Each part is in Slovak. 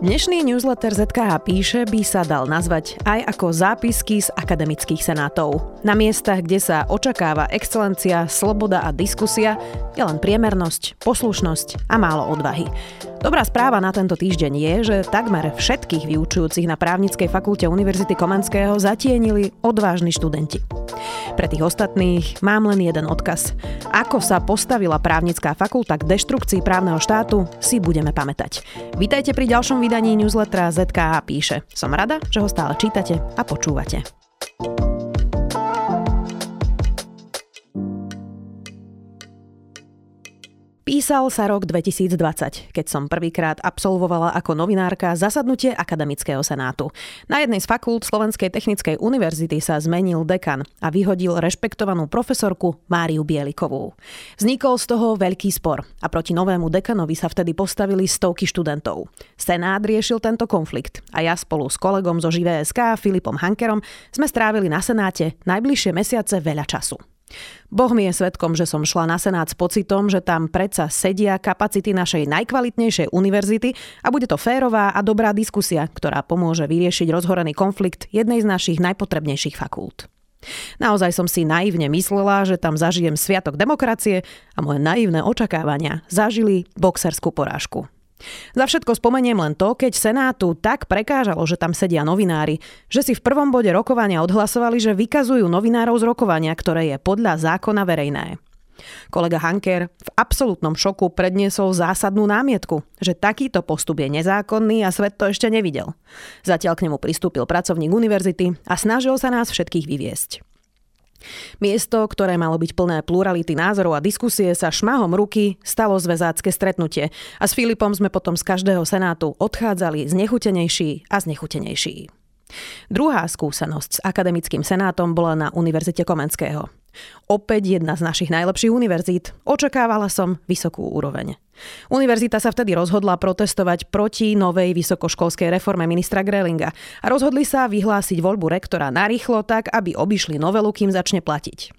Dnešný newsletter ZKH píše by sa dal nazvať aj ako zápisky z akademických senátov. Na miestach, kde sa očakáva excelencia, sloboda a diskusia, je len priemernosť, poslušnosť a málo odvahy. Dobrá správa na tento týždeň je, že takmer všetkých vyučujúcich na právnickej fakulte Univerzity Komenského zatienili odvážni študenti. Pre tých ostatných mám len jeden odkaz. Ako sa postavila právnická fakulta k deštrukcii právneho štátu, si budeme pamätať. Vítajte pri ďalšom vydaní newslettera ZKH píše. Som rada, že ho stále čítate a počúvate. Písal sa rok 2020, keď som prvýkrát absolvovala ako novinárka zasadnutie Akademického senátu. Na jednej z fakult Slovenskej technickej univerzity sa zmenil dekan a vyhodil rešpektovanú profesorku Máriu Bielikovú. Vznikol z toho veľký spor a proti novému dekanovi sa vtedy postavili stovky študentov. Senát riešil tento konflikt a ja spolu s kolegom zo ŽVSK Filipom Hankerom sme strávili na senáte najbližšie mesiace veľa času. Boh mi je svetkom, že som šla na Senát s pocitom, že tam predsa sedia kapacity našej najkvalitnejšej univerzity a bude to férová a dobrá diskusia, ktorá pomôže vyriešiť rozhorený konflikt jednej z našich najpotrebnejších fakult. Naozaj som si naivne myslela, že tam zažijem sviatok demokracie a moje naivné očakávania zažili boxerskú porážku. Za všetko spomeniem len to, keď Senátu tak prekážalo, že tam sedia novinári, že si v prvom bode rokovania odhlasovali, že vykazujú novinárov z rokovania, ktoré je podľa zákona verejné. Kolega Hanker v absolútnom šoku predniesol zásadnú námietku, že takýto postup je nezákonný a svet to ešte nevidel. Zatiaľ k nemu pristúpil pracovník univerzity a snažil sa nás všetkých vyviesť. Miesto, ktoré malo byť plné plurality názorov a diskusie, sa šmahom ruky stalo zväzácké stretnutie a s Filipom sme potom z každého senátu odchádzali znechutenejší a znechutenejší. Druhá skúsenosť s akademickým senátom bola na Univerzite Komenského. Opäť jedna z našich najlepších univerzít. Očakávala som vysokú úroveň. Univerzita sa vtedy rozhodla protestovať proti novej vysokoškolskej reforme ministra Grelinga a rozhodli sa vyhlásiť voľbu rektora narýchlo tak, aby obišli novelu, kým začne platiť.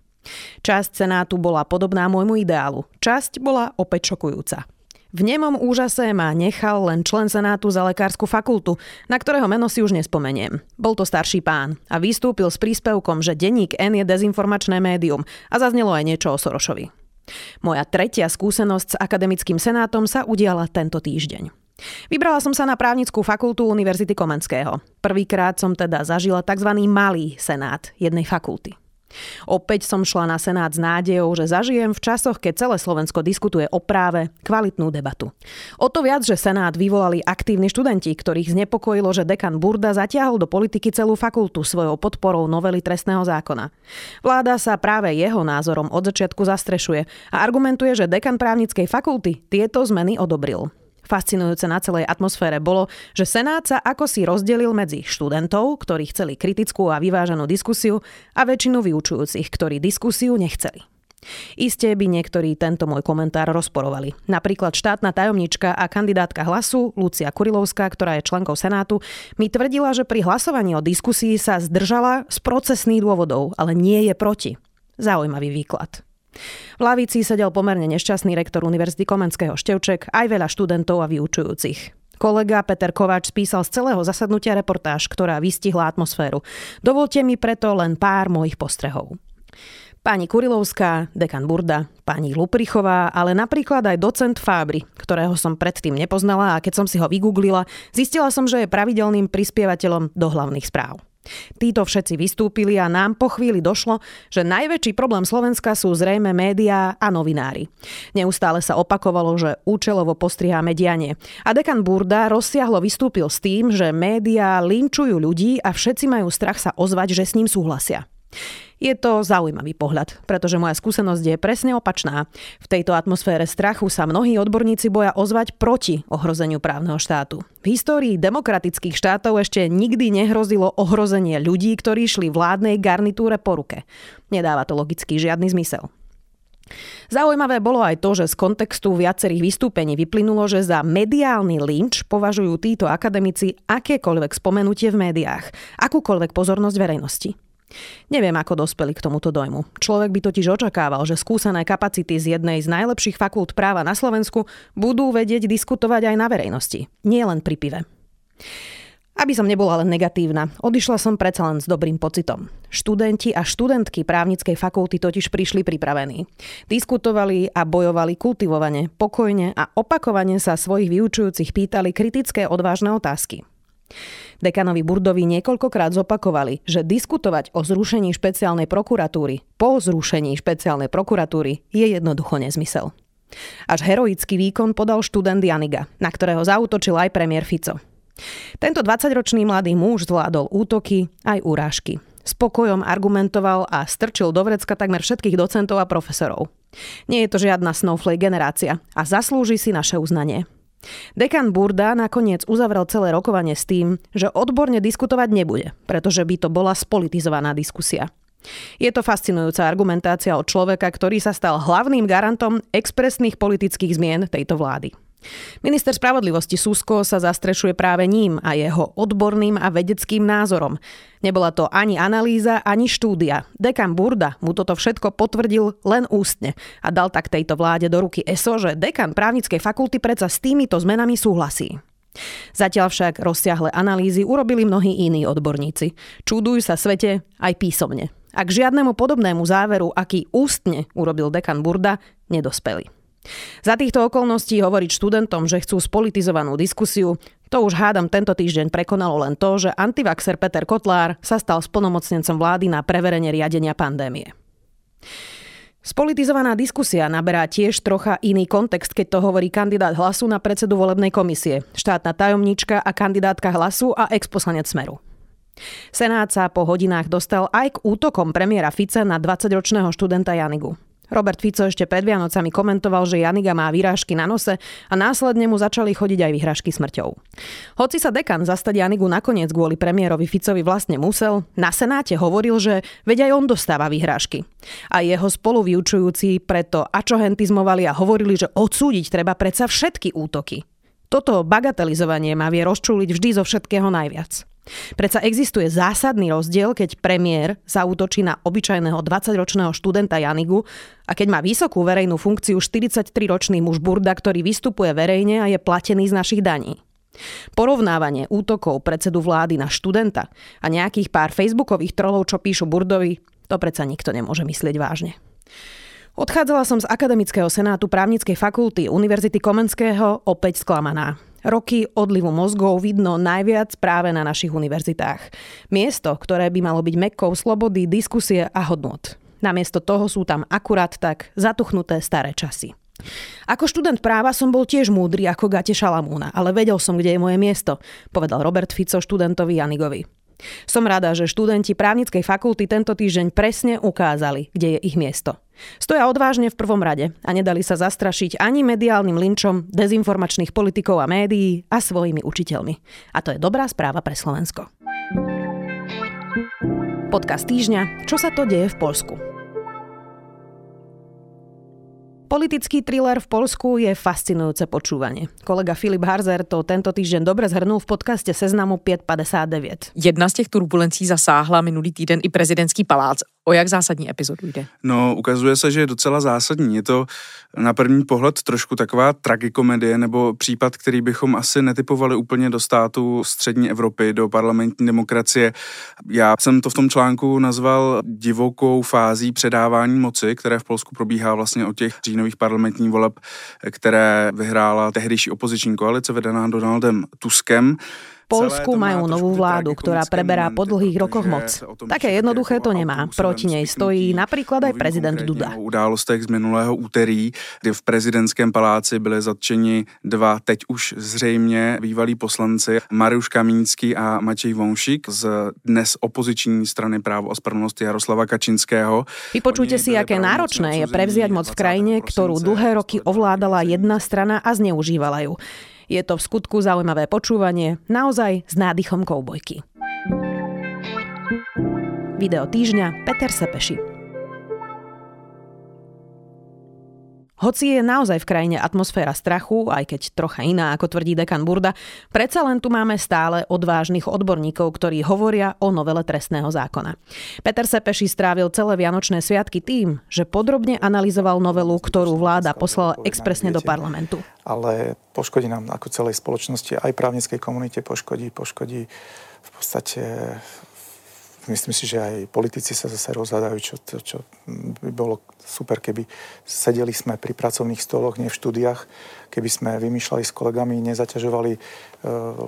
Časť Senátu bola podobná môjmu ideálu. Časť bola opäť šokujúca. V nemom úžase ma nechal len člen Senátu za lekárskú fakultu, na ktorého meno si už nespomeniem. Bol to starší pán a vystúpil s príspevkom, že denník N je dezinformačné médium a zaznelo aj niečo o Sorošovi. Moja tretia skúsenosť s akademickým senátom sa udiala tento týždeň. Vybrala som sa na právnickú fakultu Univerzity Komenského. Prvýkrát som teda zažila tzv. malý senát jednej fakulty. Opäť som šla na Senát s nádejou, že zažijem v časoch, keď celé Slovensko diskutuje o práve kvalitnú debatu. O to viac, že Senát vyvolali aktívni študenti, ktorých znepokojilo, že dekan Burda zatiahol do politiky celú fakultu svojou podporou novely trestného zákona. Vláda sa práve jeho názorom od začiatku zastrešuje a argumentuje, že dekan právnickej fakulty tieto zmeny odobril. Fascinujúce na celej atmosfére bolo, že Senát sa ako si rozdelil medzi študentov, ktorí chceli kritickú a vyváženú diskusiu, a väčšinu vyučujúcich, ktorí diskusiu nechceli. Isté by niektorí tento môj komentár rozporovali. Napríklad štátna tajomnička a kandidátka hlasu Lucia Kurilovská, ktorá je členkou Senátu, mi tvrdila, že pri hlasovaní o diskusii sa zdržala z procesných dôvodov, ale nie je proti. Zaujímavý výklad. V lavici sedel pomerne nešťastný rektor Univerzity Komenského Števček, aj veľa študentov a vyučujúcich. Kolega Peter Kováč spísal z celého zasadnutia reportáž, ktorá vystihla atmosféru. Dovolte mi preto len pár mojich postrehov. Pani Kurilovská, dekan Burda, pani Luprichová, ale napríklad aj docent Fábry, ktorého som predtým nepoznala a keď som si ho vygooglila, zistila som, že je pravidelným prispievateľom do hlavných správ. Títo všetci vystúpili a nám po chvíli došlo, že najväčší problém Slovenska sú zrejme médiá a novinári. Neustále sa opakovalo, že účelovo postriháme dianie. A dekan Burda rozsiahlo vystúpil s tým, že médiá linčujú ľudí a všetci majú strach sa ozvať, že s ním súhlasia. Je to zaujímavý pohľad, pretože moja skúsenosť je presne opačná. V tejto atmosfére strachu sa mnohí odborníci boja ozvať proti ohrozeniu právneho štátu. V histórii demokratických štátov ešte nikdy nehrozilo ohrozenie ľudí, ktorí šli vládnej garnitúre po ruke. Nedáva to logicky žiadny zmysel. Zaujímavé bolo aj to, že z kontextu viacerých vystúpení vyplynulo, že za mediálny lynč považujú títo akademici akékoľvek spomenutie v médiách, akúkoľvek pozornosť verejnosti. Neviem, ako dospeli k tomuto dojmu. Človek by totiž očakával, že skúsené kapacity z jednej z najlepších fakult práva na Slovensku budú vedieť diskutovať aj na verejnosti, nie len pri pive. Aby som nebola len negatívna, odišla som predsa len s dobrým pocitom. Študenti a študentky právnickej fakulty totiž prišli pripravení. Diskutovali a bojovali kultivovane, pokojne a opakovane sa svojich vyučujúcich pýtali kritické odvážne otázky. Dekanovi Burdovi niekoľkokrát zopakovali, že diskutovať o zrušení špeciálnej prokuratúry po zrušení špeciálnej prokuratúry je jednoducho nezmysel. Až heroický výkon podal študent Janiga, na ktorého zautočil aj premiér Fico. Tento 20-ročný mladý muž zvládol útoky aj urážky. Spokojom argumentoval a strčil do vrecka takmer všetkých docentov a profesorov. Nie je to žiadna snowflake generácia a zaslúži si naše uznanie. Dekan Burda nakoniec uzavrel celé rokovanie s tým, že odborne diskutovať nebude, pretože by to bola spolitizovaná diskusia. Je to fascinujúca argumentácia od človeka, ktorý sa stal hlavným garantom expresných politických zmien tejto vlády. Minister spravodlivosti Susko sa zastrešuje práve ním a jeho odborným a vedeckým názorom. Nebola to ani analýza, ani štúdia. Dekan Burda mu toto všetko potvrdil len ústne a dal tak tejto vláde do ruky ESO, že dekan právnickej fakulty predsa s týmito zmenami súhlasí. Zatiaľ však rozsiahle analýzy urobili mnohí iní odborníci. Čudujú sa svete aj písomne. A k žiadnemu podobnému záveru, aký ústne urobil dekan Burda, nedospeli. Za týchto okolností hovoriť študentom, že chcú spolitizovanú diskusiu, to už hádam tento týždeň prekonalo len to, že antivaxer Peter Kotlár sa stal splnomocnencom vlády na preverenie riadenia pandémie. Spolitizovaná diskusia naberá tiež trocha iný kontext, keď to hovorí kandidát hlasu na predsedu volebnej komisie, štátna tajomníčka a kandidátka hlasu a exposlanec Smeru. Senát sa po hodinách dostal aj k útokom premiéra Fica na 20-ročného študenta Janigu. Robert Fico ešte pred Vianocami komentoval, že Janiga má výrážky na nose a následne mu začali chodiť aj vyhrážky smrťou. Hoci sa dekan zastať Janigu nakoniec kvôli premiérovi Ficovi vlastne musel, na Senáte hovoril, že veď aj on dostáva vyhrážky. A jeho spoluvyučujúci preto ačohentizmovali a hovorili, že odsúdiť treba predsa všetky útoky. Toto bagatelizovanie má vie rozčúliť vždy zo všetkého najviac. Predsa existuje zásadný rozdiel, keď premiér zautočí na obyčajného 20-ročného študenta Janigu a keď má vysokú verejnú funkciu 43-ročný muž Burda, ktorý vystupuje verejne a je platený z našich daní. Porovnávanie útokov predsedu vlády na študenta a nejakých pár facebookových trolov, čo píšu Burdovi, to predsa nikto nemôže myslieť vážne. Odchádzala som z Akademického senátu právnickej fakulty Univerzity Komenského opäť sklamaná. Roky odlivu mozgov vidno najviac práve na našich univerzitách. Miesto, ktoré by malo byť mekkou slobody, diskusie a hodnot. Namiesto toho sú tam akurát tak zatuchnuté staré časy. Ako študent práva som bol tiež múdry ako Gate Šalamúna, ale vedel som, kde je moje miesto, povedal Robert Fico študentovi Janigovi. Som rada, že študenti právnickej fakulty tento týždeň presne ukázali, kde je ich miesto. Stoja odvážne v prvom rade a nedali sa zastrašiť ani mediálnym linčom dezinformačných politikov a médií a svojimi učiteľmi. A to je dobrá správa pre Slovensko. Podcast týždňa. Čo sa to deje v Polsku? Politický thriller v Polsku je fascinujúce počúvanie. Kolega Filip Harzer to tento týždeň dobre zhrnul v podcaste Seznamu 559. Jedna z těch turbulencí zasáhla minulý týden i prezidentský palác. O jak zásadní epizodu jde? No, ukazuje se, že je docela zásadní. Je to na první pohled trošku taková tragikomedie nebo případ, který bychom asi netypovali úplně do státu střední Evropy, do parlamentní demokracie. Já jsem to v tom článku nazval divokou fází předávání moci, které v Polsku probíhá vlastně od těch říjnových parlamentních voleb, které vyhrála tehdejší opoziční koalice vedená Donaldem Tuskem. Polsku majú novú vládu, ktorá preberá po dlhých rokoch moc. Také jednoduché to nemá. Proti nej stojí napríklad aj prezident Duda. událostech z minulého úterý, kdy v prezidentském paláci byli zatčeni dva teď už zřejmě bývalí poslanci Mariuš Kamínský a Matěj Vonšik z dnes opoziční strany právo a spravedlnosti Jaroslava Kačinského. Vypočujte si, aké náročné je prevziať moc v krajine, ktorú dlhé roky ovládala jedna strana a zneužívala ju. Je to v skutku zaujímavé počúvanie, naozaj s nádychom koubojky. Video týždňa Peter Sepeši. Hoci je naozaj v krajine atmosféra strachu, aj keď trocha iná, ako tvrdí dekan Burda, predsa len tu máme stále odvážnych odborníkov, ktorí hovoria o novele trestného zákona. Peter Sepeši strávil celé Vianočné sviatky tým, že podrobne analyzoval novelu, ktorú vláda poslala expresne do parlamentu. Ale poškodí nám ako celej spoločnosti, aj právnickej komunite poškodí, poškodí v podstate myslím si, že aj politici sa zase rozhľadajú, čo, čo, by bolo super, keby sedeli sme pri pracovných stoloch, nie v štúdiách, keby sme vymýšľali s kolegami, nezaťažovali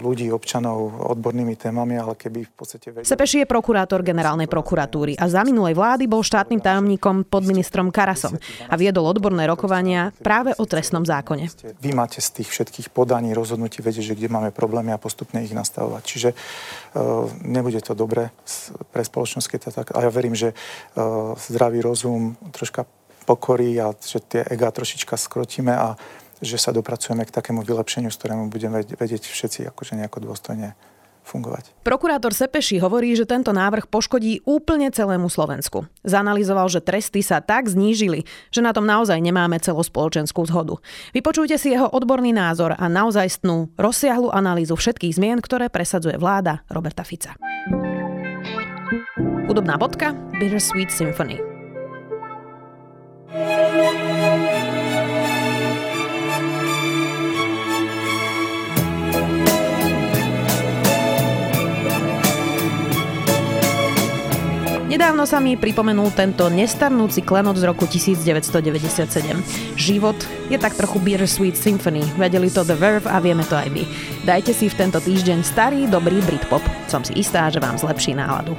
ľudí, občanov odbornými témami, ale keby v podstate... Vedeli... Sepeši je prokurátor generálnej prokuratúry a za minulej vlády bol štátnym tajomníkom pod ministrom Karasom a viedol odborné rokovania práve o trestnom zákone. Vy máte z tých všetkých podaní, rozhodnutí vedieť, že kde máme problémy a postupne ich nastavovať. Čiže uh, nebude to dobre pre spoločnosť, keď to tak... A ja verím, že uh, zdravý rozum troška pokorí a že tie ega trošička skrotíme a že sa dopracujeme k takému vylepšeniu, z ktorému budeme vedieť všetci akože nejako dôstojne fungovať. Prokurátor Sepeši hovorí, že tento návrh poškodí úplne celému Slovensku. Zanalizoval, že tresty sa tak znížili, že na tom naozaj nemáme celospoločenskú zhodu. Vypočujte si jeho odborný názor a naozajstnú rozsiahlu analýzu všetkých zmien, ktoré presadzuje vláda Roberta Fica. Hudobná bodka Bittersweet Symphony. Nedávno sa mi pripomenul tento nestarnúci klenot z roku 1997. Život je tak trochu Bittersweet Symphony. Vedeli to The Verve a vieme to aj vy. Dajte si v tento týždeň starý, dobrý Britpop. Som si istá, že vám zlepší náladu.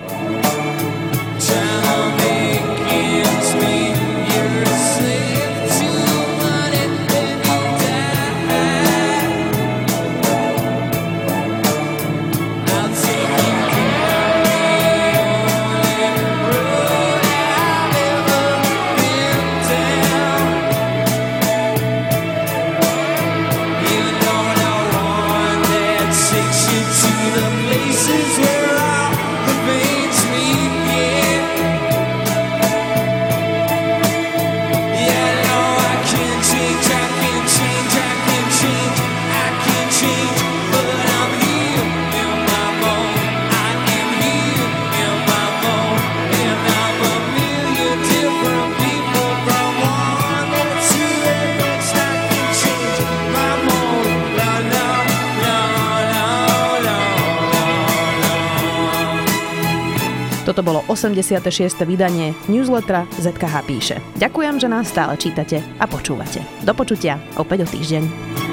Bolo 86. vydanie newslettera ZKH píše. Ďakujem, že nás stále čítate a počúvate. Do počutia opäť o týždeň.